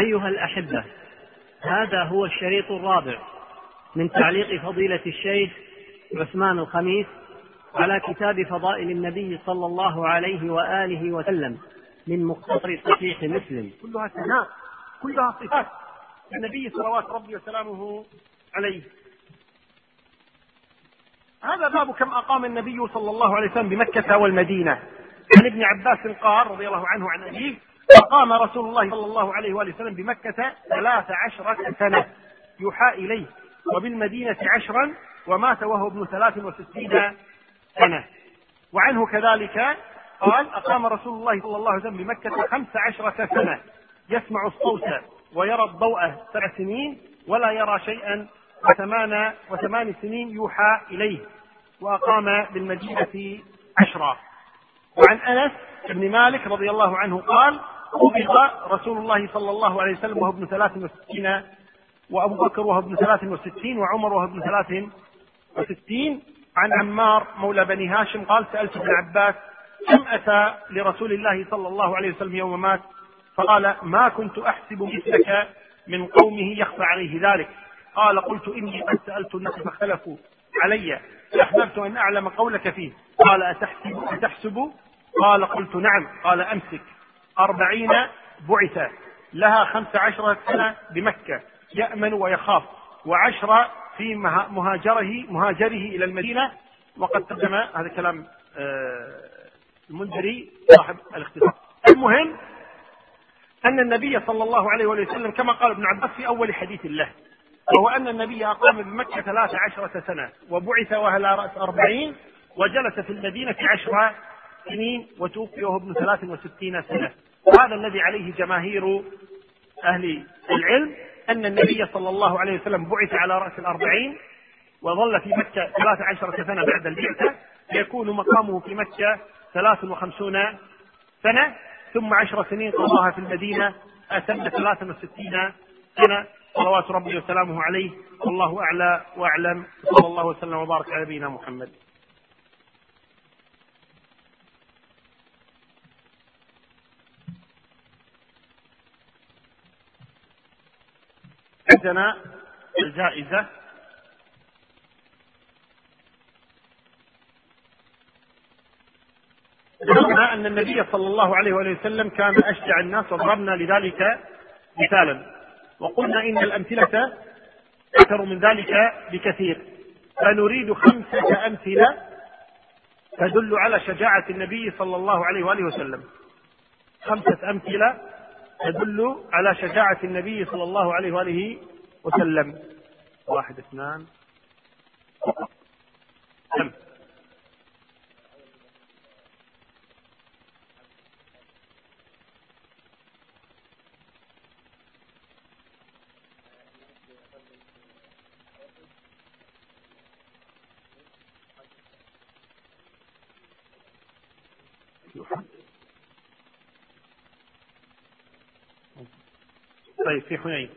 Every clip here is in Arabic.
أيها الأحبة هذا هو الشريط الرابع من تعليق فضيلة الشيخ عثمان الخميس على كتاب فضائل النبي صلى الله عليه وآله وسلم من مختصر صحيح مسلم. كلها ثناء كلها صفات. النبي صلوات ربي وسلامه عليه. هذا باب كم أقام النبي صلى الله عليه وسلم بمكة والمدينة. عن ابن عباس قال رضي الله عنه عن أبيه فقام رسول الله صلى الله عليه وآله وسلم بمكة ثلاث عشرة سنة. يوحى إليه وبالمدينة عشرا ومات وهو ابن ثلاث وستين سنة. وعنه كذلك قال أقام رسول الله صلى الله عليه وسلم بمكة خمس عشرة سنة. يسمع الصوت ويرى الضوء سبع سنين ولا يرى شيئا وثمان وثمان سنين يوحى إليه. وأقام بالمدينة عشرا وعن أنس بن مالك رضي الله عنه قال قبض رسول الله صلى الله عليه وسلم وهو ابن ثلاث وستين وأبو بكر وهو ابن ثلاث وستين وعمر وهو ابن ثلاث وستين. عن عمار مولى بني هاشم قال سألت ابن عباس كم أتى لرسول الله صلى الله عليه وسلم يوم مات؟ فقال ما كنت أحسب مثلك من قومه يخفى عليه ذلك. قال قلت إني قد سألت الناس فاختلفوا علي فأحببت أن أعلم قولك فيه. قال أتحسب أتحسب؟ قال قلت نعم. قال أمسك. أربعين بعث لها خمس عشرة سنة بمكة. يأمن ويخاف. وعشرة في مهاجره مهاجره إلى المدينة. وقد قدم هذا كلام آه، المنذري صاحب الاختصار. المهم أن النبي صلى الله عليه وسلم كما قال ابن عباس في أول حديث له وهو أن النبي أقام بمكة ثلاث عشرة سنة وبعث وهل رأس أربعين وجلس في المدينة عشر سنين وتوفي وهو ابن ثلاث وستين سنة. وهذا الذي عليه جماهير أهل العلم أن النبي صلى الله عليه وسلم بعث على رأس الأربعين وظل في مكة ثلاث عشرة سنة بعد البعثة يكون مقامه في مكة ثلاث وخمسون سنة ثم عشر سنين قضاها في المدينة أتم ثلاثا وستين سنة صلوات ربي وسلامه عليه والله أعلى وأعلم صلى الله وسلم وبارك على نبينا محمد. عندنا الجائزة. ذكرنا أن النبي صلى الله عليه وآله وسلم كان أشجع الناس وضربنا لذلك مثالا. وقلنا إن الأمثلة أكثر من ذلك بكثير. فنريد خمسة أمثلة تدل على شجاعة النبي صلى الله عليه وآله وسلم. خمسة أمثلة تدل على شجاعة النبي صلى الله عليه وآله وسلم. واحد اثنان. كم طيب في حنين.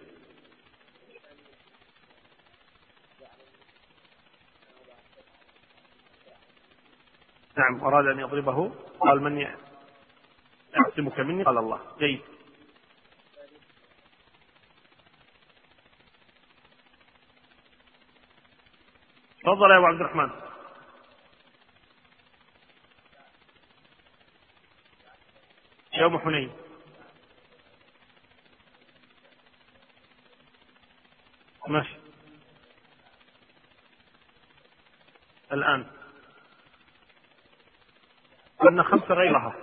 نعم أراد أن يضربه. قال من يعصمك مني؟ قال الله. جيد. تفضل يا أبو عبد الرحمن. يوم حنين. ماشي. الآن. قلنا خمسة غيرها.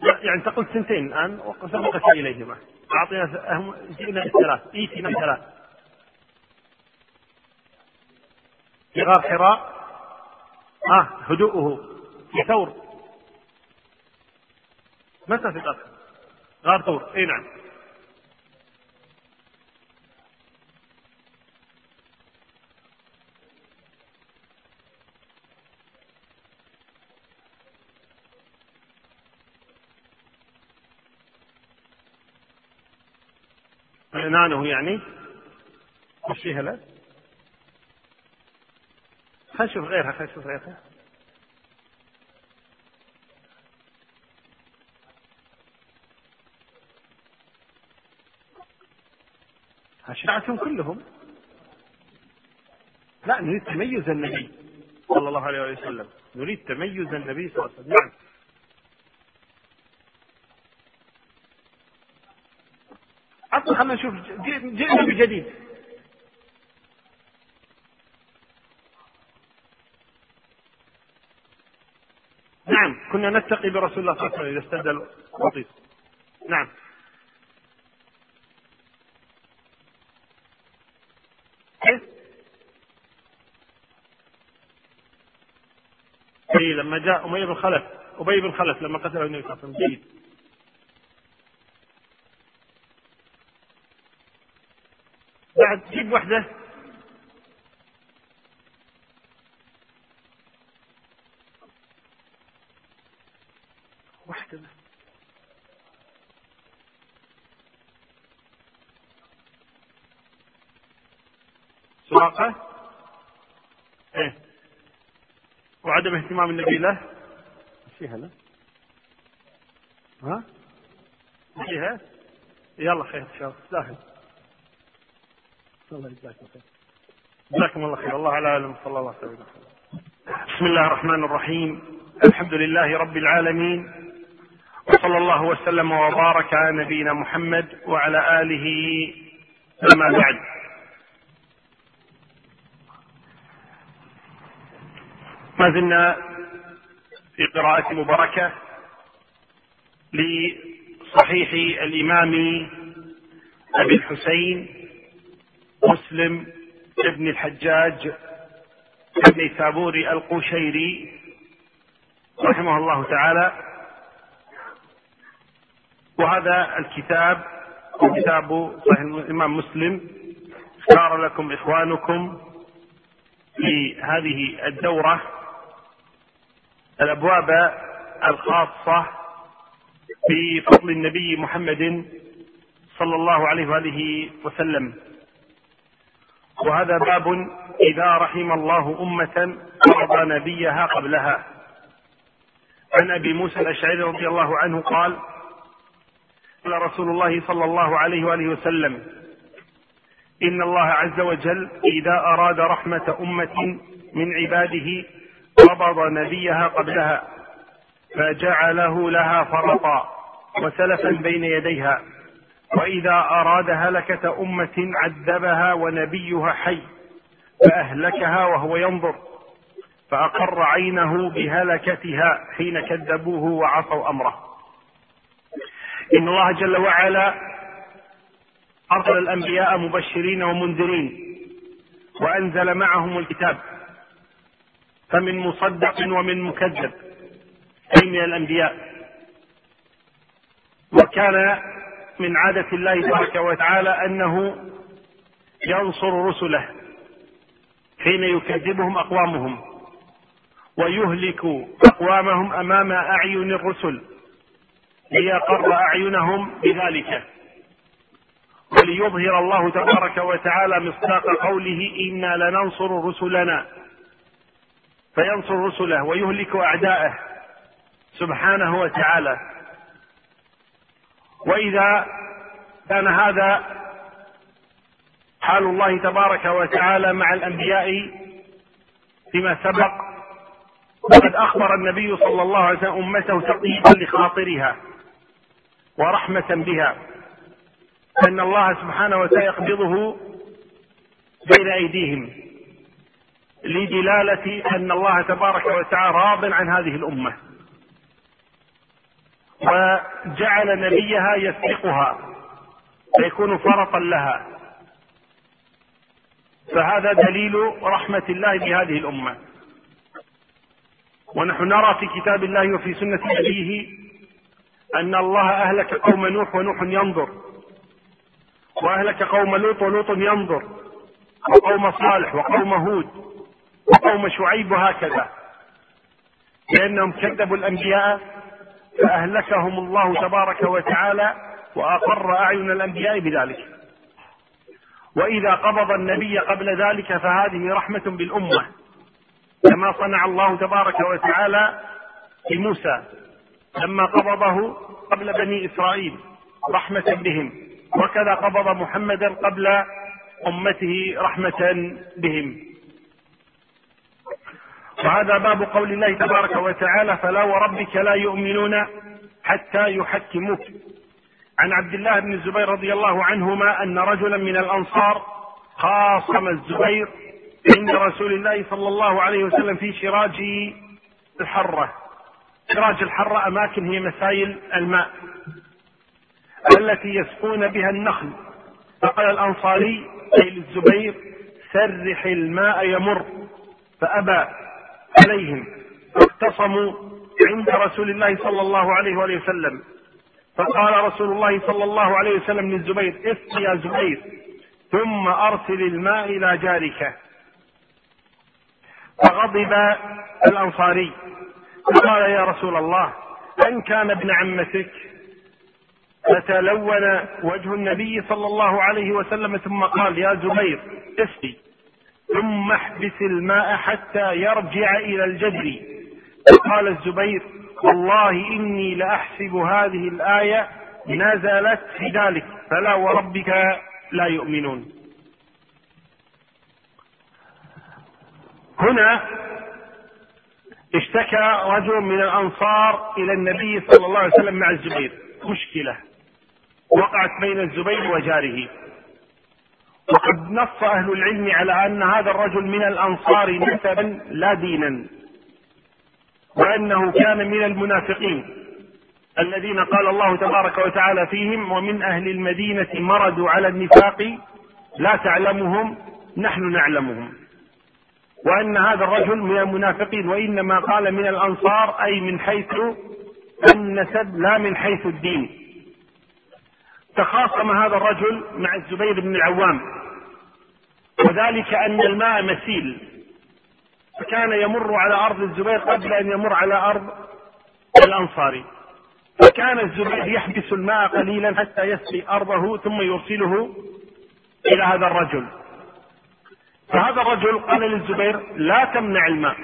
لا يعني تقول سنتين الآن وسبقك إليهما. أعطينا جئنا بالثلاث إيتنا بالثلاث في غار حراء. آه هدوءه. في ثور. متى في غار غار ثور. إي نعم. إنانه يعني؟ مشيها فيها لا خلينا نشوف غيرها خلينا نشوف غيرها. أشعتهم كلهم. لا نريد تميز النبي صلى الله عليه وسلم. نريد تميز النبي صلى الله عليه وسلم. نعم خلينا نشوف جئنا بجديد. نعم كنا نتقي برسول الله صلى الله عليه وسلم إذا استدى الوطيس نعم؟ اي لما جاء اميه بن خلف أبي بن خلف لما قتله النبي صلى الله عليه وسلم جيد. جيب وحدة؟ واحدة بس سراقة؟ إيه. وعدم اهتمام النبي له؟ فيها لا. ها؟ فيها؟ يلا خير إن شاء الله. داخل. الله يجزاك خير. جزاكم الله خير. الله على علم صلى الله عليه وسلم. بسم الله الرحمن الرحيم. الحمد لله رب العالمين وصلى الله وسلم وبارك على نبينا محمد وعلى آله أما بعد. ما زلنا في قراءة مباركة لصحيح الإمام أبي الحسين مسلم ابن الحجاج ابن ثابوري القشيري رحمه الله تعالى. وهذا الكتاب كتاب صحيح الإمام مسلم. اختار لكم إخوانكم في هذه الدورة الأبواب الخاصة بفضل النبي محمد صلى الله عليه وآله وسلم. وهذا باب إذا رحم الله أمة فرض نبيها قبلها. عن أبي موسى الأشعري رضي الله عنه قال قال رسول الله صلى الله عليه وآله وسلم إن الله عز وجل إذا أراد رحمة أمة من عباده قبض نبيها قبلها فجعله لها فرطا وسلفا بين يديها. وإذا أراد هلكة أمة عذبها ونبيها حي فأهلكها وهو ينظر فأقر عينه بهلكتها حين كذبوه وعصوا أمره. إن الله جل وعلا أرسل الأنبياء مبشرين ومنذرين وأنزل معهم الكتاب فمن مصدق ومن مكذب أي من الأنبياء. وكان من عادة الله تبارك وتعالى أنه ينصر رسله حين يكذبهم أقوامهم ويهلك أقوامهم أمام أعين الرسل ليقر أعينهم بذلك وليظهر الله تبارك وتعالى مصداق قوله إنا لننصر رسلنا فينصر رسله ويهلك أعداءه سبحانه وتعالى وإذا كان هذا حال الله تبارك وتعالى مع الأنبياء فيما سبق وقد أخبر النبي صلى الله عليه وسلم أمته تطيبا لخاطرها ورحمة بها ان الله سبحانه وتعالى يقبضه بين أيديهم لدلالة أن الله تبارك وتعالى راض عن هذه الأمة. وجعل نبيها يسبقها فيكون فرطا لها. فهذا دليل رحمة الله بهذه الأمة. ونحن نرى في كتاب الله وفي سنة نبيه أن الله أهلك قوم نوح ونوح ينظر. وأهلك قوم لوط ولوط ينظر. وقوم صالح وقوم هود وقوم شعيب هكذا لأنهم كذبوا الأنبياء فأهلكهم الله تبارك وتعالى وأقر أعين الأنبياء بذلك. وإذا قبض النبي قبل ذلك فهذه رحمة بالأمة كما صنع الله تبارك وتعالى بموسى لما قبضه قبل بني إسرائيل رحمة بهم وكذا قبض محمدا قبل أمته رحمة بهم. وهذا باب قول الله تبارك وتعالى فلا وربك لا يؤمنون حتى يحكموك. عن عبد الله بن الزبير رضي الله عنهما أن رجلا من الأنصار خاصم الزبير عند رسول الله صلى الله عليه وسلم في شراج الحرة. شراج الحرة أماكن هي مسايل الماء التي يسقون بها النخل. فقال الأنصاري أي للزبير سرح الماء يمر. فأبى عليهم فاختصموا عند رسول الله صلى الله عليه وآله وسلم. فقال رسول الله صلى الله عليه وسلم للزبير اسق يا زبير ثم أرسل الماء إلى جارك. فغضب الأنصاري. فقال يا رسول الله إن كان ابن عمتك فتلون وجه النبي صلى الله عليه وسلم ثم قال يا زبير اسقي. ثم احبس الماء حتى يرجع إلى الجدر. قال الزبير والله إني لأحسب هذه الآية نزلت في ذلك فلا وربك لا يؤمنون. هنا اشتكى رجل من الأنصار إلى النبي صلى الله عليه وسلم مع الزبير. مشكلة وقعت بين الزبير وجاره. وقد نص أهل العلم على أن هذا الرجل من الأنصار نسبا لا دينا وأنه كان من المنافقين الذين قال الله تبارك وتعالى فيهم ومن أهل المدينة مردوا على النفاق لا تعلمهم نحن نعلمهم. وأن هذا الرجل من المنافقين وإنما قال من الأنصار أي من حيث النسب لا من حيث الدين. تخاصم هذا الرجل مع الزبير بن العوام. وذلك أن الماء مسيل فكان يمر على أرض الزبير قبل أن يمر على أرض الانصاري فكان الزبير يحبس الماء قليلا حتى يسقي أرضه ثم يرسله إلى هذا الرجل. فهذا الرجل قال للزبير لا تمنع الماء.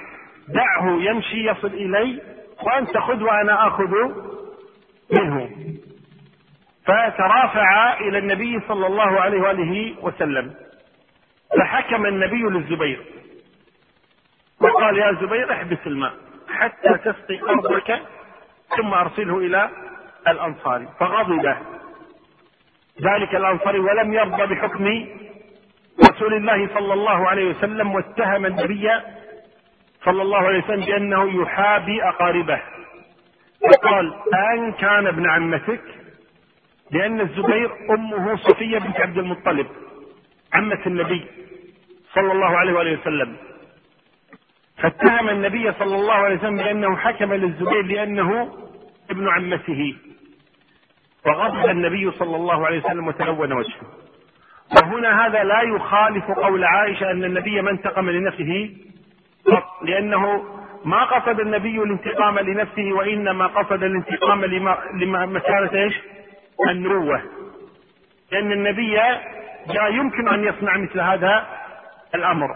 دعه يمشي يصل إلي وأنت خذ وأنا آخذ منه. فترافع إلى النبي صلى الله عليه وآله وسلم. فحكم النبي للزبير. وقال يا زبير احبس الماء حتى تسقي أرضك ثم أرسله إلى الأنصار. فغضب. ذلك الانصاري ولم يرضى بحكم رسول الله صلى الله عليه وسلم واتهم النبي صلى الله عليه وسلم بأنه يحابي أقاربه. وقال أن كان ابن عمتك لأن الزبير أمه صفية بنت عبد المطلب عمة النبي صلى الله عليه وآله وسلم. فاتهم النبي صلى الله عليه وسلم بأنه حكم للزبير لأنه ابن عمته. وغضب النبي صلى الله عليه وسلم وتلون وجهه. وهنا هذا لا يخالف قول عائشة أن النبي ما انتقم لنفسه قط لأنه ما قصد النبي الانتقام لنفسه وإنما قصد الانتقام لما لمكانه إيش؟ النبوه لأن النبي جاء يمكن أن يصنع مثل هذا الأمر.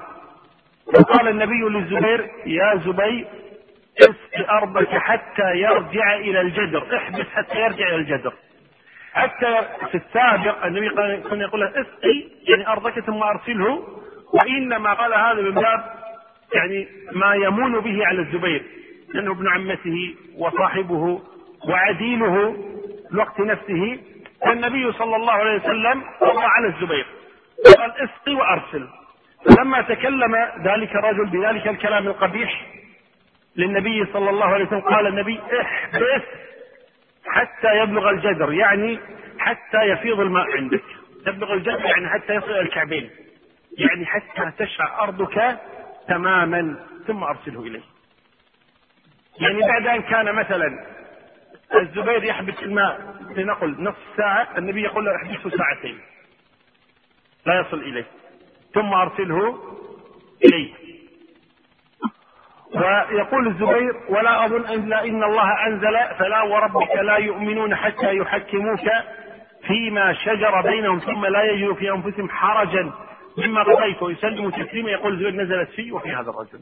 وقال النبي للزبير يا زبير اسق ارضك حتى يرجع إلى الجدر احبس حتى يرجع إلى الجدر. حتى في السابق النبي كان يقول له اسقي يعني أرضك ثم أرسله. وإنما قال هذا من باب يعني ما يمون به على الزبير لأنه ابن عمته وصاحبه وعديله. الوقت نفسه فالنبي صلى الله عليه وسلم قضى على الزبير قال اسقي وأرسل. فلما تكلم ذلك الرجل بذلك الكلام القبيح للنبي صلى الله عليه وسلم قال النبي احبس حتى يبلغ الجدر يعني حتى يفيض الماء عندك. تبلغ الجدر يعني حتى يصل إلى الكعبين يعني حتى تشع أرضك تماما ثم أرسله إليه. يعني بعد أن كان مثلا الزبير يحبس الماء. لنقل نصف ساعة النبي يقول له احبسه ساعتين. لا يصل إليه. ثم أرسله إليه. ويقول الزبير ولا أظن إلا إن الله أنزل فلا وربك لا يؤمنون حتى يحكموك فيما شجر بينهم ثم لا يجدوا في أنفسهم حرجا مما قضيت. ويسلموا تسليما يقول الزبير نزلت فيه وفي هذا الرجل.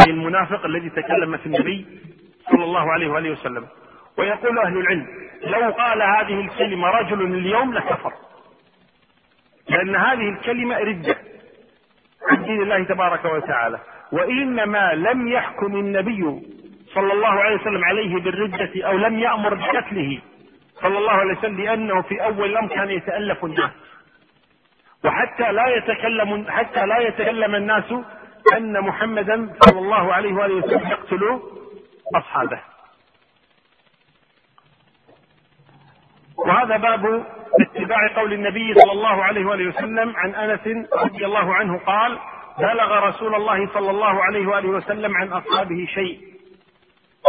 أي المنافق الذي تكلم في النبي صلى الله عليه وآله وسلم. ويقول أهل العلم لو قال هذه الكلمة رجل اليوم لكفر. لأن هذه الكلمة ردة عن دين الله تبارك وتعالى. وإنما لم يحكم النبي صلى الله عليه وسلم عليه بالردة أو لم يأمر بقتله صلى الله عليه وسلم لأنه في أول الأمر كان يتألف الناس. وحتى لا يتكلم حتى لا يتكلم الناس أن محمدا صلى الله عليه وآله وسلم يقتل أصحابه. وهذا باب اتباع قول النبي صلى الله عليه وآله وسلم عن أنس رضي الله عنه قال بلغ رسول الله صلى الله عليه وآله وسلم عن أصحابه شيء.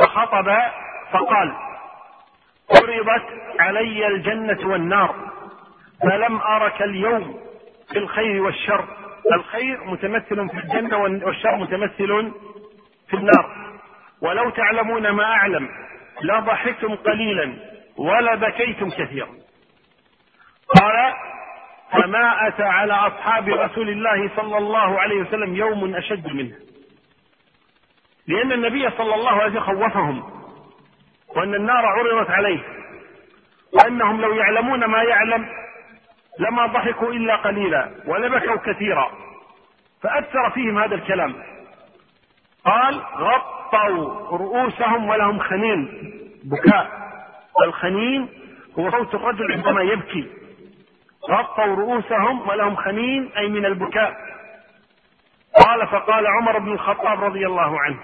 فخطب فقال عرضت علي الجنة والنار فلم أرك اليوم في الخير والشر. الخير متمثل في الجنة والشر متمثل في النار. ولو تعلمون ما أعلم لضحكتم قليلا ولبكيتم كثيرا. قال فما أتى على أصحاب رسول الله صلى الله عليه وسلم يوم أشد منه. لأن النبي صلى الله عليه وسلم خوفهم وأن النار عرضت عليه وأنهم لو يعلمون ما يعلم لما ضحكوا إلا قليلا ولبكوا كثيرا. فأثر فيهم هذا الكلام. قال غطوا رؤوسهم ولهم خنين. بكاء. الخنين هو صوت الرجل عندما يبكي. غطوا رؤوسهم ولهم خنين أي من البكاء. قال فقال عمر بن الخطاب رضي الله عنه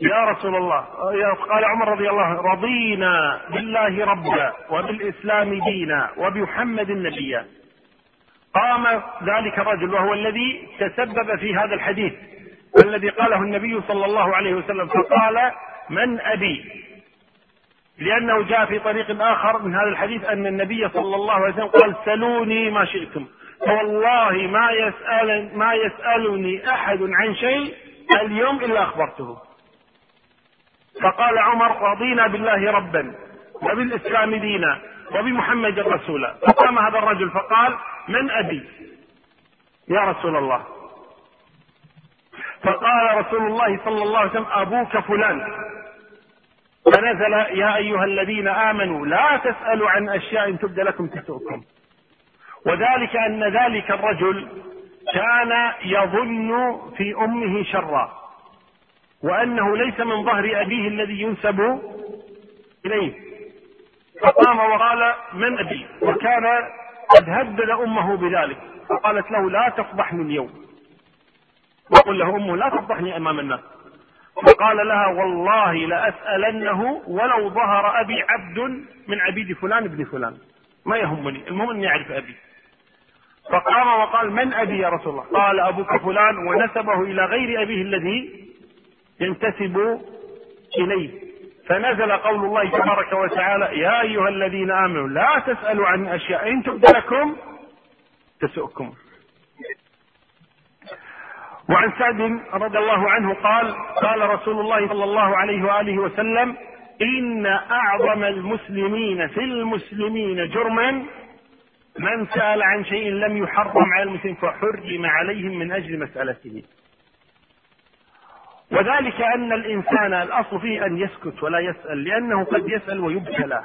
يا رسول الله قال عمر رضي الله عنه رضينا بالله ربا وبالإسلام دينا وبمحمد نبيا قام ذلك الرجل وهو الذي تسبب في هذا الحديث. الذي قاله النبي صلى الله عليه وسلم فقال من أبي؟ لأنه جاء في طريق آخر من هذا الحديث أن النبي صلى الله عليه وسلم قال سلوني ما شئتم. فوالله ما يسأل ما يسألني أحد عن شيء اليوم إلا أخبرته. فقال عمر رضينا بالله ربا وبالإسلام دينا وبمحمد رسولا. فقام هذا الرجل فقال من أبي يا رسول الله؟ فقال رسول الله صلى الله عليه وسلم أبوك فلان. فنزل يا أيها الذين آمنوا لا تسألوا عن أشياء تبدى لكم تسؤكم. وذلك أن ذلك الرجل كان يظن في أمه شرا وأنه ليس من ظهر أبيه الذي ينسب إليه. فقام وقال من أبي؟ وكان قد هدد أمه بذلك فقالت له لا تفضحني اليوم وقل له أمه لا تفضحني أمام الناس. فقال لها والله لأسألنه ولو ظهر أبي عبد من عبيد فلان ابن فلان. ما يهمني. المهم أني أعرف أبي. فقام وقال من أبي يا رسول الله؟ قال أبوك فلان. ونسبه إلى غير أبيه الذي ينتسب إليه. فنزل قول الله تبارك وتعالى يا أيها الذين آمنوا لا تسألوا عن أشياء. إن تبد لكم تسؤكم. وعن سعد رضي الله عنه قال قال رسول الله صلى الله عليه وآله وسلم إن أعظم المسلمين في المسلمين جرما من سأل عن شيء لم يحرم على المسلم فحرم عليهم من أجل مسألته. وذلك أن الإنسان الأصل فيه أن يسكت ولا يسأل لأنه قد يسأل ويبتلى.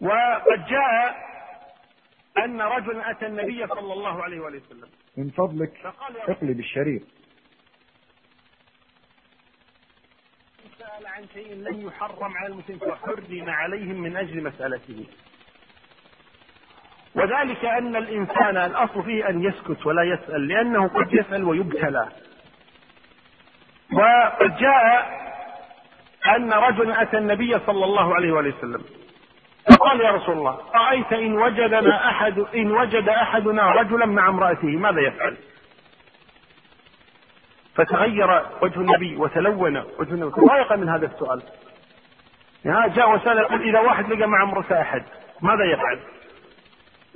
وقد جاء أن رجلا أتى النبي صلى الله عليه وآله وسلم. من فضلك اقلب الشريط سأل عن شيء لم يحرم على المسلم فحرم عليهم من أجل مسألته. وذلك أن الإنسان الأصل فيه أن يسكت ولا يسأل لأنه قد يسأل ويبتلى. وقد جاء أن رجلا أتى النبي صلى الله عليه وآله وسلم. فقال يا رسول الله رأيت إن وجدنا أحد إن وجد أحدنا رجلا مع امرأته ماذا يفعل؟ فتغير وجه النبي وتلون وجه النبي تضايق من هذا السؤال يعني جاء وسأل يقول إذا واحد لقى مع امرأة أحد ماذا يفعل؟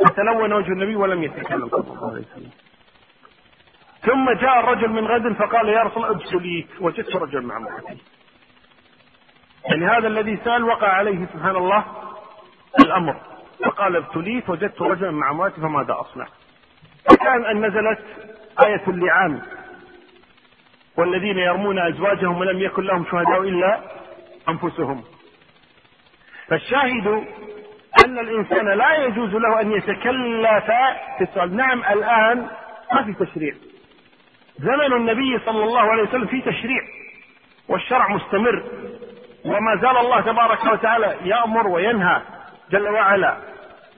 فتلون وجه النبي ولم يتكلم صلى الله عليه وسلم ثم جاء الرجل من غد فقال يا رسول الله ابتليت وجدت رجل مع امرأتي يعني هذا الذي سأل وقع عليه سبحان الله الأمر. فقال ابتليت وجدت رجلا مع امرأتي فماذا أصنع؟ فكان أن نزلت آية اللعان. والذين يرمون أزواجهم ولم يكن لهم شهداء إلا أنفسهم. فالشاهد أن الإنسان لا يجوز له أن يتكلف في السؤال. نعم الآن ما في تشريع. زمن النبي صلى الله عليه وسلم في تشريع والشرع مستمر. وما زال الله تبارك وتعالى يأمر وينهى. جل وعلا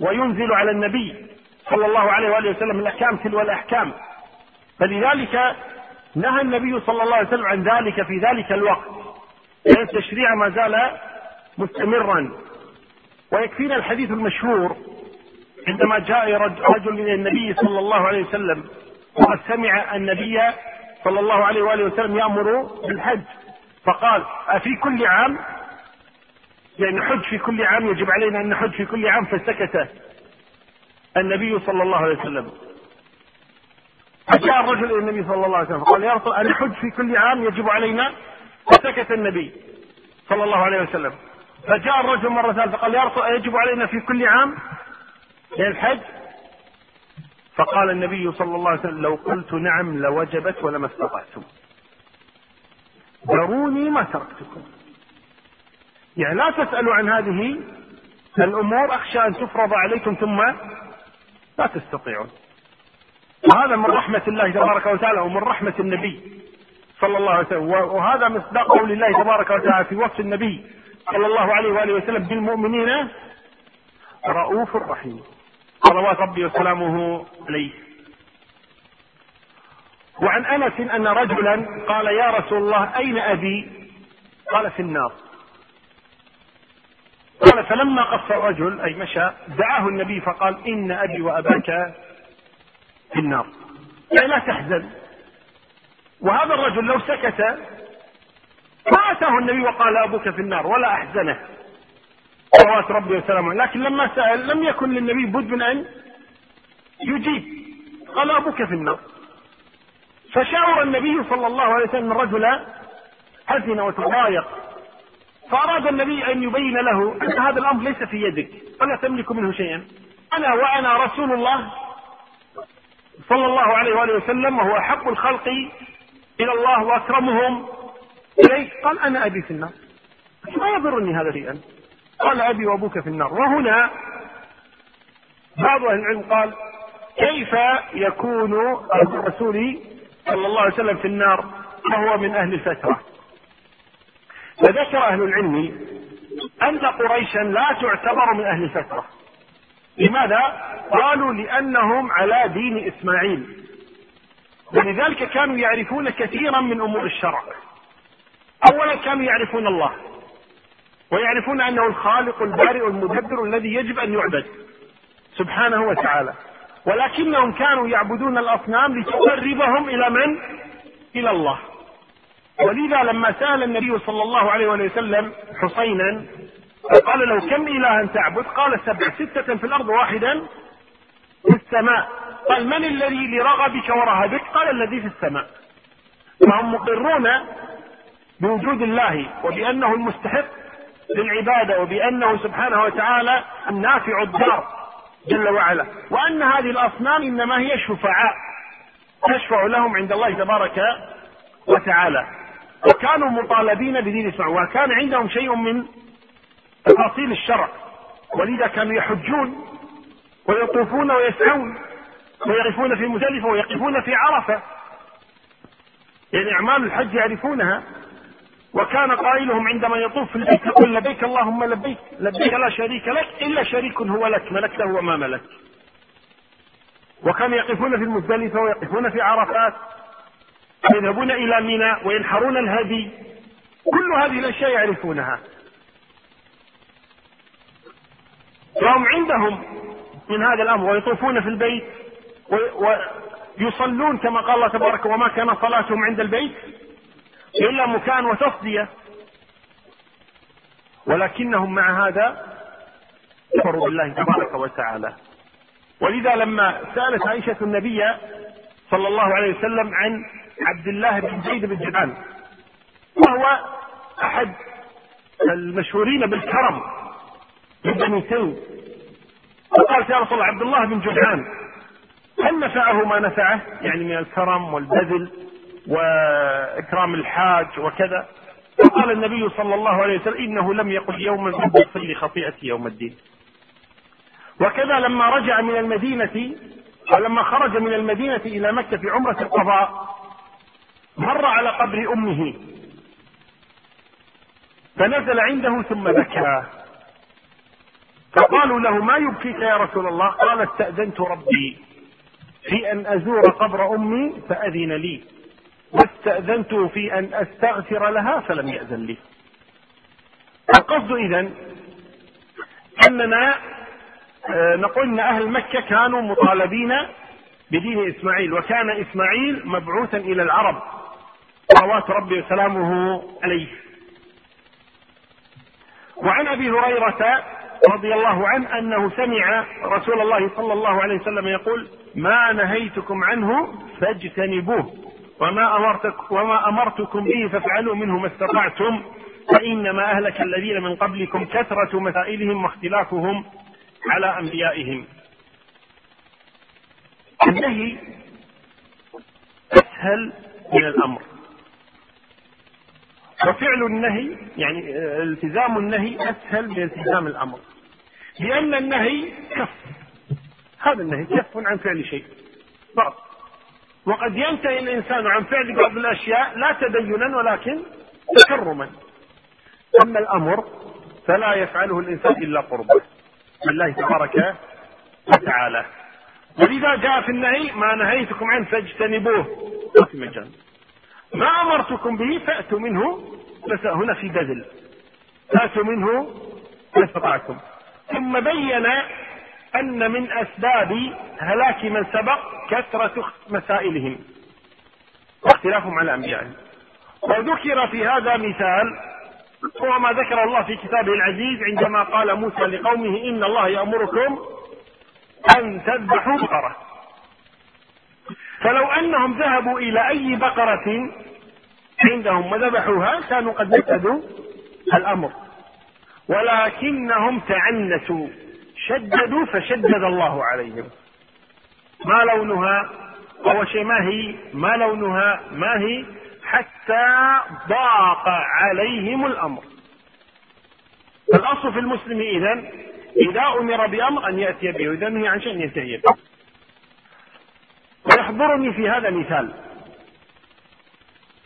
وينزل على النبي صلى الله عليه وآله وسلم الأحكام تلو الأحكام. فلذلك نهى النبي صلى الله عليه وسلم عن ذلك في ذلك الوقت. لأن التشريع ما زال مستمرا. ويكفينا الحديث المشهور عندما جاء رجل إلى النبي صلى الله عليه وسلم وقد سمع النبي صلى الله عليه وآله وسلم يأمر بالحج. فقال أفي كل عام يعني حج في كل عام يجب علينا أن نحج في كل عام فسكت النبي صلى الله عليه وسلم. فجاء الرجل إلى النبي صلى الله عليه وسلم فقال يا رسول ان حج في كل عام يجب علينا؟ فسكت النبي صلى الله عليه وسلم. فجاء الرجل مرة ثالثة قال يا رسول يجب علينا في كل عام للحج؟ فقال النبي صلى الله عليه وسلم لو قلت نعم لوجبت ولما استطعتم. ذروني ما تركتكم. يعني لا تسألوا عن هذه الأمور أخشى أن تفرض عليكم ثم لا تستطيعون. وهذا من رحمة الله تبارك وتعالى ومن رحمة النبي صلى الله عليه وسلم. وهذا مصداق قول الله تبارك وتعالى في وصف النبي صلى الله عليه وآله وسلم بالمؤمنين رؤوف رحيم. صلوات ربي وسلامه عليه. وعن أنس إن رجلا قال يا رسول الله أين أبي؟ قال في النار. قال فلما قص الرجل أي مشى دعاه النبي فقال إن أبي وأباك في النار. يعني لا تحزن. وهذا الرجل لو سكت ما اتاه النبي وقال أبوك في النار ولا أحزنه. صلوات ربي وسلامه لكن لما سأل لم يكن للنبي بد من أن يجيب. قال أبوك في النار. فشاور النبي صلى الله عليه وسلم الرجل حزن وتضايق. فأراد النبي أن يبين له أن هذا الأمر ليس في يدك ولا تملك منه شيئا. أنا وأنا رسول الله صلى الله عليه وآله وسلم وهو أحب الخلق إلى الله وأكرمهم إليك. قال أنا أبي في النار. ما يضرني هذا شيئا؟ قال أبي وأبوك في النار. وهنا بعض أهل العلم قال كيف يكون الرسول صلى الله عليه وسلم في النار وهو من أهل الفترة فذكر أهل العلم أن قريشا لا تعتبر من أهل الفترة لماذا؟ قالوا لأنهم على دين إسماعيل. ولذلك كانوا يعرفون كثيرا من أمور الشرع. اولا كانوا يعرفون الله ويعرفون أنه الخالق البارئ المدبر الذي يجب أن يعبد سبحانه وتعالى. ولكنهم كانوا يعبدون الأصنام لتقربهم إلى من؟ إلى الله. ولذا لما سأل النبي صلى الله عليه وسلم حسينا قال له كم الها تعبد؟ قال سبع ستة في الأرض واحدا في السماء. قال من الذي لرغبك ورهبك؟ قال الذي في السماء. فهم مقرون بوجود الله وبأنه المستحق للعبادة وبأنه سبحانه وتعالى النافع الدار جل وعلا. وأن هذه الأصنام إنما هي شفعاء تشفع لهم عند الله تبارك وتعالى. وكانوا مطالبين بدين الشرع وكان عندهم شيء من تفاصيل الشرع. ولذا كانوا يحجون ويطوفون ويسعون ويقفون في مزدلفة ويقفون في عرفة. يعني أعمال الحج يعرفونها. وكان قائلهم عندما يطوف في البيت يقول لبيك اللهم لبيك لبيك لا شريك لك إلا شريك هو لك ملكته وما ملك وكانوا يقفون في المزدلفة ويقفون في عرفات. ويذهبون إلى منى وينحرون الهدي كل هذه الأشياء يعرفونها. وهم عندهم من هذا الأمر ويطوفون في البيت ويصلون كما قال الله تبارك وما كان صلاتهم عند البيت إلا مكان وتصدية. ولكنهم مع هذا كفروا بالله تبارك وتعالى. ولذا لما سألت عائشة النبي صلى الله عليه وسلم عن عبد الله بن زيد بن جدعان وهو أحد المشهورين بالكرم من بني تيم فقالت يا رسول الله عبد الله بن جدعان هل نفعه ما نفعه؟ يعني من الكرم والبذل وإكرام الحاج وكذا. فقال النبي صلى الله عليه وسلم إنه لم يقل يوما اغفر لي خطيئتي يوم الدين. وكذا لما رجع من المدينة ولما خرج من المدينة إلى مكة في عمرة القضاء مر على قبر أمه. فنزل عنده ثم بكى فقالوا له ما يبكيك يا رسول الله؟ قال استأذنت ربي في أن أزور قبر أمي فأذن لي. واستأذنته في أن أستغفر لها فلم يأذن لي. القصد إذا أننا آه، نقول أن أهل مكة كانوا مطالبين بدين إسماعيل وكان إسماعيل مبعوثا إلى العرب. صلوات ربي وسلامه عليه. وعن أبي هريرة رضي الله عنه أنه سمع رسول الله صلى الله عليه وسلم يقول ما نهيتكم عنه فاجتنبوه. وما أمرتك وما أمرتكم به فافعلوا منه ما استطعتم. فإنما أهلك الذين من قبلكم كثرة مسائلهم واختلافهم على أنبيائهم. النهي أسهل من الأمر. وفعل النهي يعني التزام النهي أسهل من التزام الأمر. لأن النهي كف. هذا النهي كف عن فعل شيء. فقط. وقد ينتهي الإنسان عن فعل بعض الأشياء لا تدينا ولكن تكرما. أما الأمر فلا يفعله الإنسان إلا قربه لله تبارك وتعالى. ولذا جاء في النهي ما نهيتكم عنه فاجتنبوه. في مجال ما أمرتكم به فأتوا منه هنا في بذل. فأتوا منه ما استطعتم. ثم بين أن من أسباب هلاك من سبق كثرة مسائلهم. واختلافهم على أنبيائهم وذكر في هذا مثال هو ما ذكر الله في كتابه العزيز عندما قال موسى لقومه إن الله يأمركم أن تذبحوا بقرة. فلو أنهم ذهبوا إلى أي بقرة عندهم وذبحوها كانوا قد نفذوا الأمر. ولكنهم تعنتوا شددوا فشدد الله عليهم. ما لونها؟ أول شيء ما هي؟ ما لونها؟ ما هي؟ حتى ضاق عليهم الأمر. الأصل في المسلم إذا إذا أمر بأمر أن يأتي به وإذا نهي عن شيء ينتهي به. ويحضرني في هذا مثال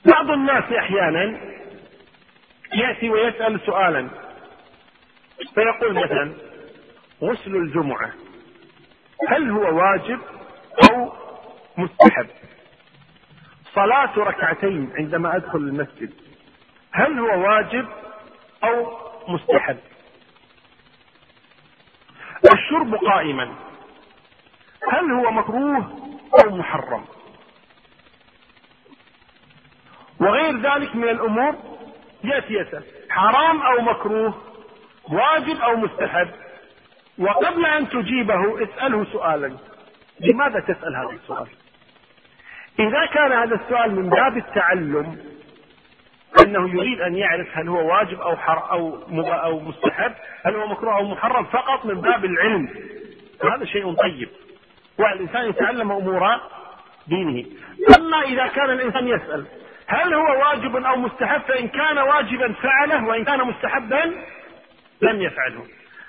بعض الناس أحيانا يأتي ويسأل سؤالا. فيقول مثلا غسل الجمعة هل هو واجب أو مستحب؟ صلاة ركعتين عندما أدخل المسجد هل هو واجب أو مستحب؟ الشرب قائما. هل هو مكروه أو محرم. وغير ذلك من الأمور يأتي يسأل حرام أو مكروه واجب أو مستحب. وقبل أن تجيبه اسأله سؤالا. لماذا تسأل هذا السؤال؟ إذا كان هذا السؤال من باب التعلم أنه يريد أن يعرف هل هو واجب أو حر أو أو مستحب هل هو مكروه أو محرم فقط من باب العلم. هذا شيء طيب. والإنسان يتعلم أمور دينه. أما إذا كان الإنسان يسأل هل هو واجب أو مستحب؟ فإن كان واجبا فعله وإن كان مستحبا لم يفعله.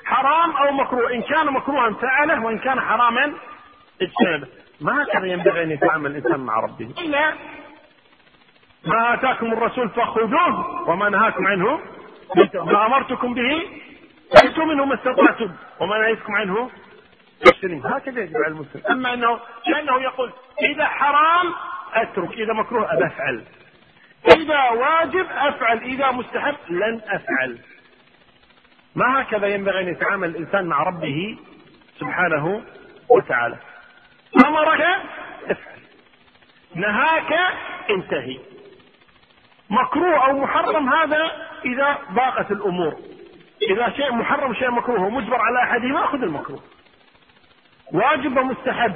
حرام أو مكروه؟ إن كان مكروها فعله وإن كان حراما اجتنبه. ما هكذا ينبغي أن يتعامل الإنسان مع ربه؟ إلا ما آتاكم الرسول فخذوه وما نهاكم عنه ما أمرتكم به فأتوا منه ما استطعتم وما نهيتكم عنه اجتنبوا هكذا يجب على المسلم أما أنه كأنه يقول إذا حرام أترك إذا مكروه أفعل. إذا واجب أفعل إذا مستحب لن أفعل. ما هكذا ينبغي أن يتعامل الإنسان مع ربه سبحانه وتعالى. أمرك؟ افعل. نهاك انتهي. مكروه أو محرم هذا إذا ضاقت الأمور. إذا شيء محرم شيء مكروه ومجبر على أحدهما خذ المكروه. واجب ومستحب.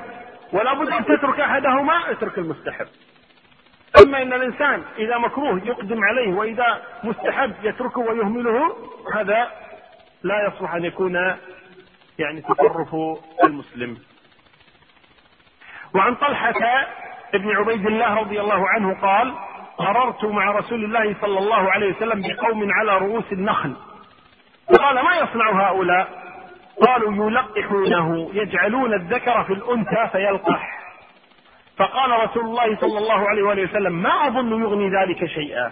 ولا بد أن تترك أحدهما اترك المستحب. أما إن الإنسان إذا مكروه يقدم عليه وإذا مستحب يتركه ويهمله هذا لا يصلح أن يكون يعني تصرف المسلم. وعن طلحة بن عبيد الله رضي الله عنه قال مررت مع رسول الله صلى الله عليه وسلم بقوم على رؤوس النخل. فقال ما يصنع هؤلاء؟ قالوا يلقحونه يجعلون الذكر في الأنثى فيلقح. فقال رسول الله صلى الله عليه وآله وسلم ما أظن يغني ذلك شيئا.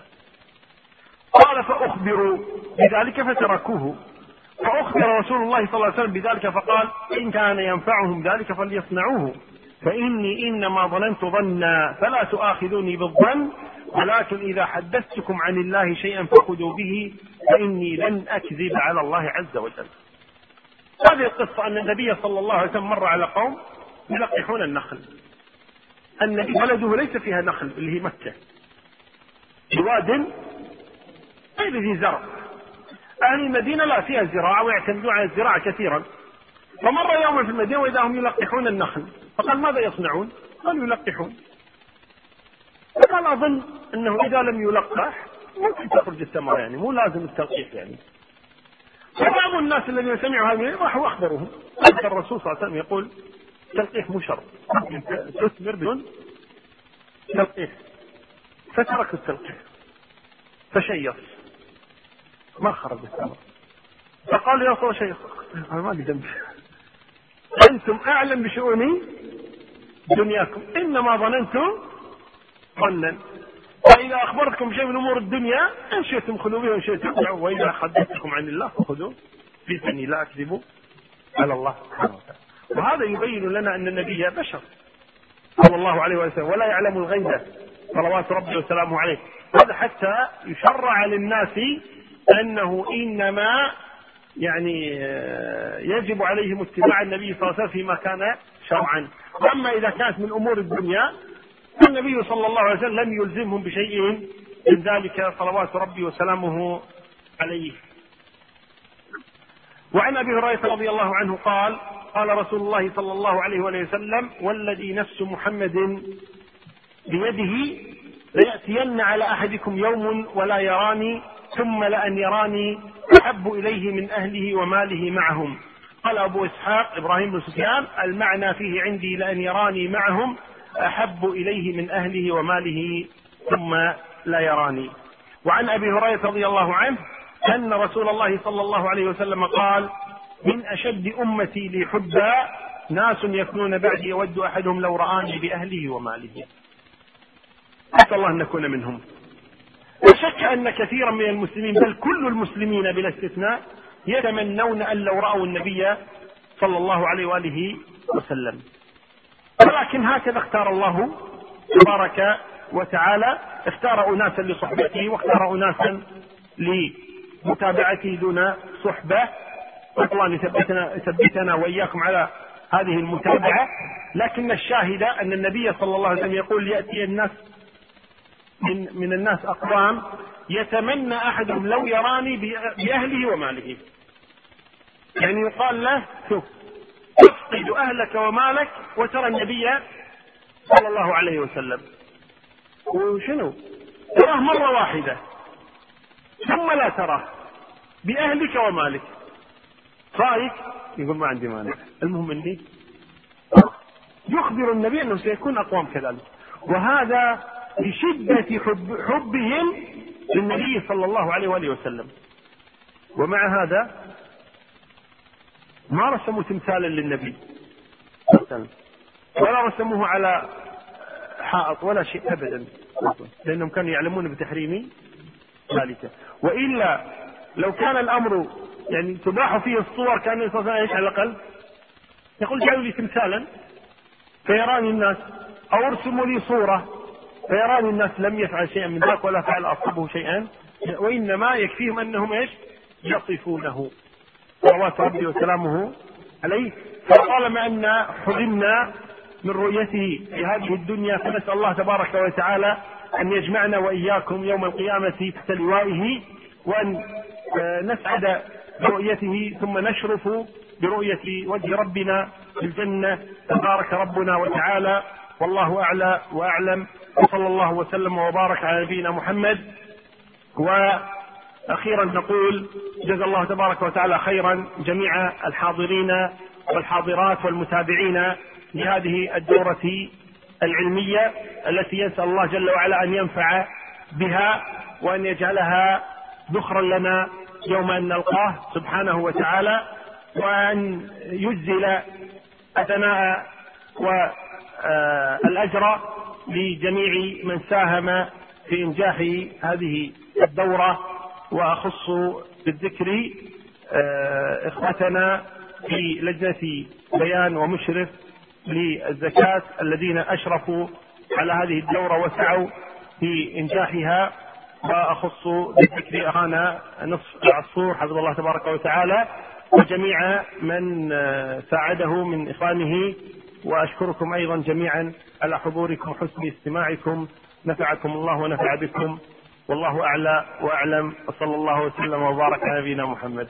قال فأخبروا بذلك فتركوه. فأخبر رسول الله صلى الله عليه وسلم بذلك فقال إن كان ينفعهم ذلك فليصنعوه. فإني إنما ظننت ظنا فلا تؤاخذوني بالظن ولكن إذا حدثتكم عن الله شيئا فخذوا به فإني لن أكذب على الله عز وجل. هذه القصة أن النبي صلى الله عليه وسلم مر على قوم يلقحون النخل. النبي بلده ليس فيها نخل اللي هي مكة. بواد غير ذي زرع. أهل المدينة لا فيها زراعة ويعتمدون على الزراعة كثيرا. فمر يوم في المدينة وإذا هم يلقحون النخل. فقال ماذا يصنعون؟ قالوا يلقحون. فقال أظن أنه إذا لم يلقح ممكن تخرج الثمرة يعني مو لازم التلقيح يعني. فبعض الناس الذين سمعوا هذه راحوا أخبروهم. الرسول صلى الله عليه وسلم يقول تلقيح مو شرط. تثمر بدون تلقيح. فتركوا التلقيح. فشيص ما خرج الثمر فقال يا رسول شيخ أنا ما لي ذنب. أنتم أعلم بشؤون دنياكم. إنما ظننتم ظنا. فاذا أخبرتكم شيء من أمور الدنيا إن شئتم خذوا به وإن شئتم دعوا وإذا حدثتكم عن الله فخذوا في اني لا اكذب على الله سبحانه وتعالى. وهذا يبين لنا أن النبي بشر صلى الله عليه وسلم ولا يعلم الغيب. صلوات ربي وسلامه عليه. هذا حتى يشرع للناس أنه إنما يعني آه، يجب عليهم اتباع النبي صلى الله عليه وسلم فيما كان شرعا. واما إذا كانت من أمور الدنيا فالنبي صلى الله عليه وسلم لم يلزمهم بشيء من ذلك صلوات ربي وسلامه عليه. وعن أبي هريرة رضي الله عنه قال قال رسول الله صلى الله عليه وسلم والذي نفس محمد بيده ليأتين على أحدكم يوم ولا يراني ثم لأن يراني أحب إليه من أهله وماله معهم. قال أبو إسحاق إبراهيم بن سفيان المعنى فيه عندي لأن يراني معهم أحب إليه من أهله وماله ثم لا يراني. وعن أبي هريرة رضي الله عنه أن رسول الله صلى الله عليه وسلم قال من أشد أمتي لي حبا ناس يكونون بعدي يود أحدهم لو رآني بأهله وماله. أسأل الله أن نكون منهم. لا شك أن كثيرا من المسلمين بل كل المسلمين بلا استثناء يتمنون أن لو رأوا النبي صلى الله عليه وآله وسلم. ولكن هكذا اختار الله تبارك وتعالى اختار أناسا لصحبته واختار أناسا لمتابعته دون صحبة الله أن يثبتنا, يثبتنا وإياكم على هذه المتابعة لكن الشاهد أن النبي صلى الله عليه وسلم يقول يأتي الناس من من الناس أقوام يتمنى أحدهم لو يراني بأهله وماله. يعني يقال له شوف تفقد أهلك ومالك وترى النبي صلى الله عليه وسلم. وشنو؟ تراه مرة واحدة ثم لا تراه بأهلك ومالك. رايك؟ يقول ما عندي مانع، المهم إني يخبر النبي أنه سيكون أقوام كذلك. وهذا لشدة حب حبهم للنبي صلى الله عليه وآله وسلم ومع هذا ما رسموا تمثالا للنبي. ولا رسموه على حائط ولا شيء ابدا. لأنهم كانوا يعلمون بتحريم ذلك. وإلا لو كان الأمر يعني تباح فيه الصور كأن النبي صلى الله عليه وسلم على الاقل يقول جعلوا لي تمثالا فيراني الناس أو ارسموا لي صورة فيراني الناس لم يفعل شيئا من ذلك ولا فعل أصحابه شيئا وإنما يكفيهم أنهم إيش؟ يصفونه. صلوات ربي وسلامه عليه فطالما ان حرمنا من رؤيته في هذه الدنيا فنسأل الله تبارك وتعالى أن يجمعنا وإياكم يوم القيامة تحت لوائه وأن آه، نسعد برؤيته ثم نشرف برؤية وجه ربنا في الجنة. تبارك ربنا وتعالى والله أعلى وأعلم وصلى الله وسلم وبارك على نبينا محمد وأخيرا نقول جزا الله تبارك وتعالى خيرا جميع الحاضرين والحاضرات والمتابعين لهذه الدورة العلمية التي يسأل الله جل وعلا أن ينفع بها وأن يجعلها ذخرا لنا يوم أن نلقاه سبحانه وتعالى وأن يجزل الثناء والأجر لجميع من ساهم في إنجاح هذه الدورة وأخص بالذكر آه، إخوتنا في لجنة بيان ومشرف للزكاة الذين أشرفوا على هذه الدورة وسعوا في إنجاحها. وأخص بالذكر أخانا نصف العصفور حفظه الله تبارك وتعالى وجميع من آه، ساعده من إخوانه. وأشكركم أيضا جميعا على حضوركم وحسن استماعكم. نفعكم الله ونفع بكم. والله أعلى وأعلم وصلى الله وسلم وبارك على نبينا محمد.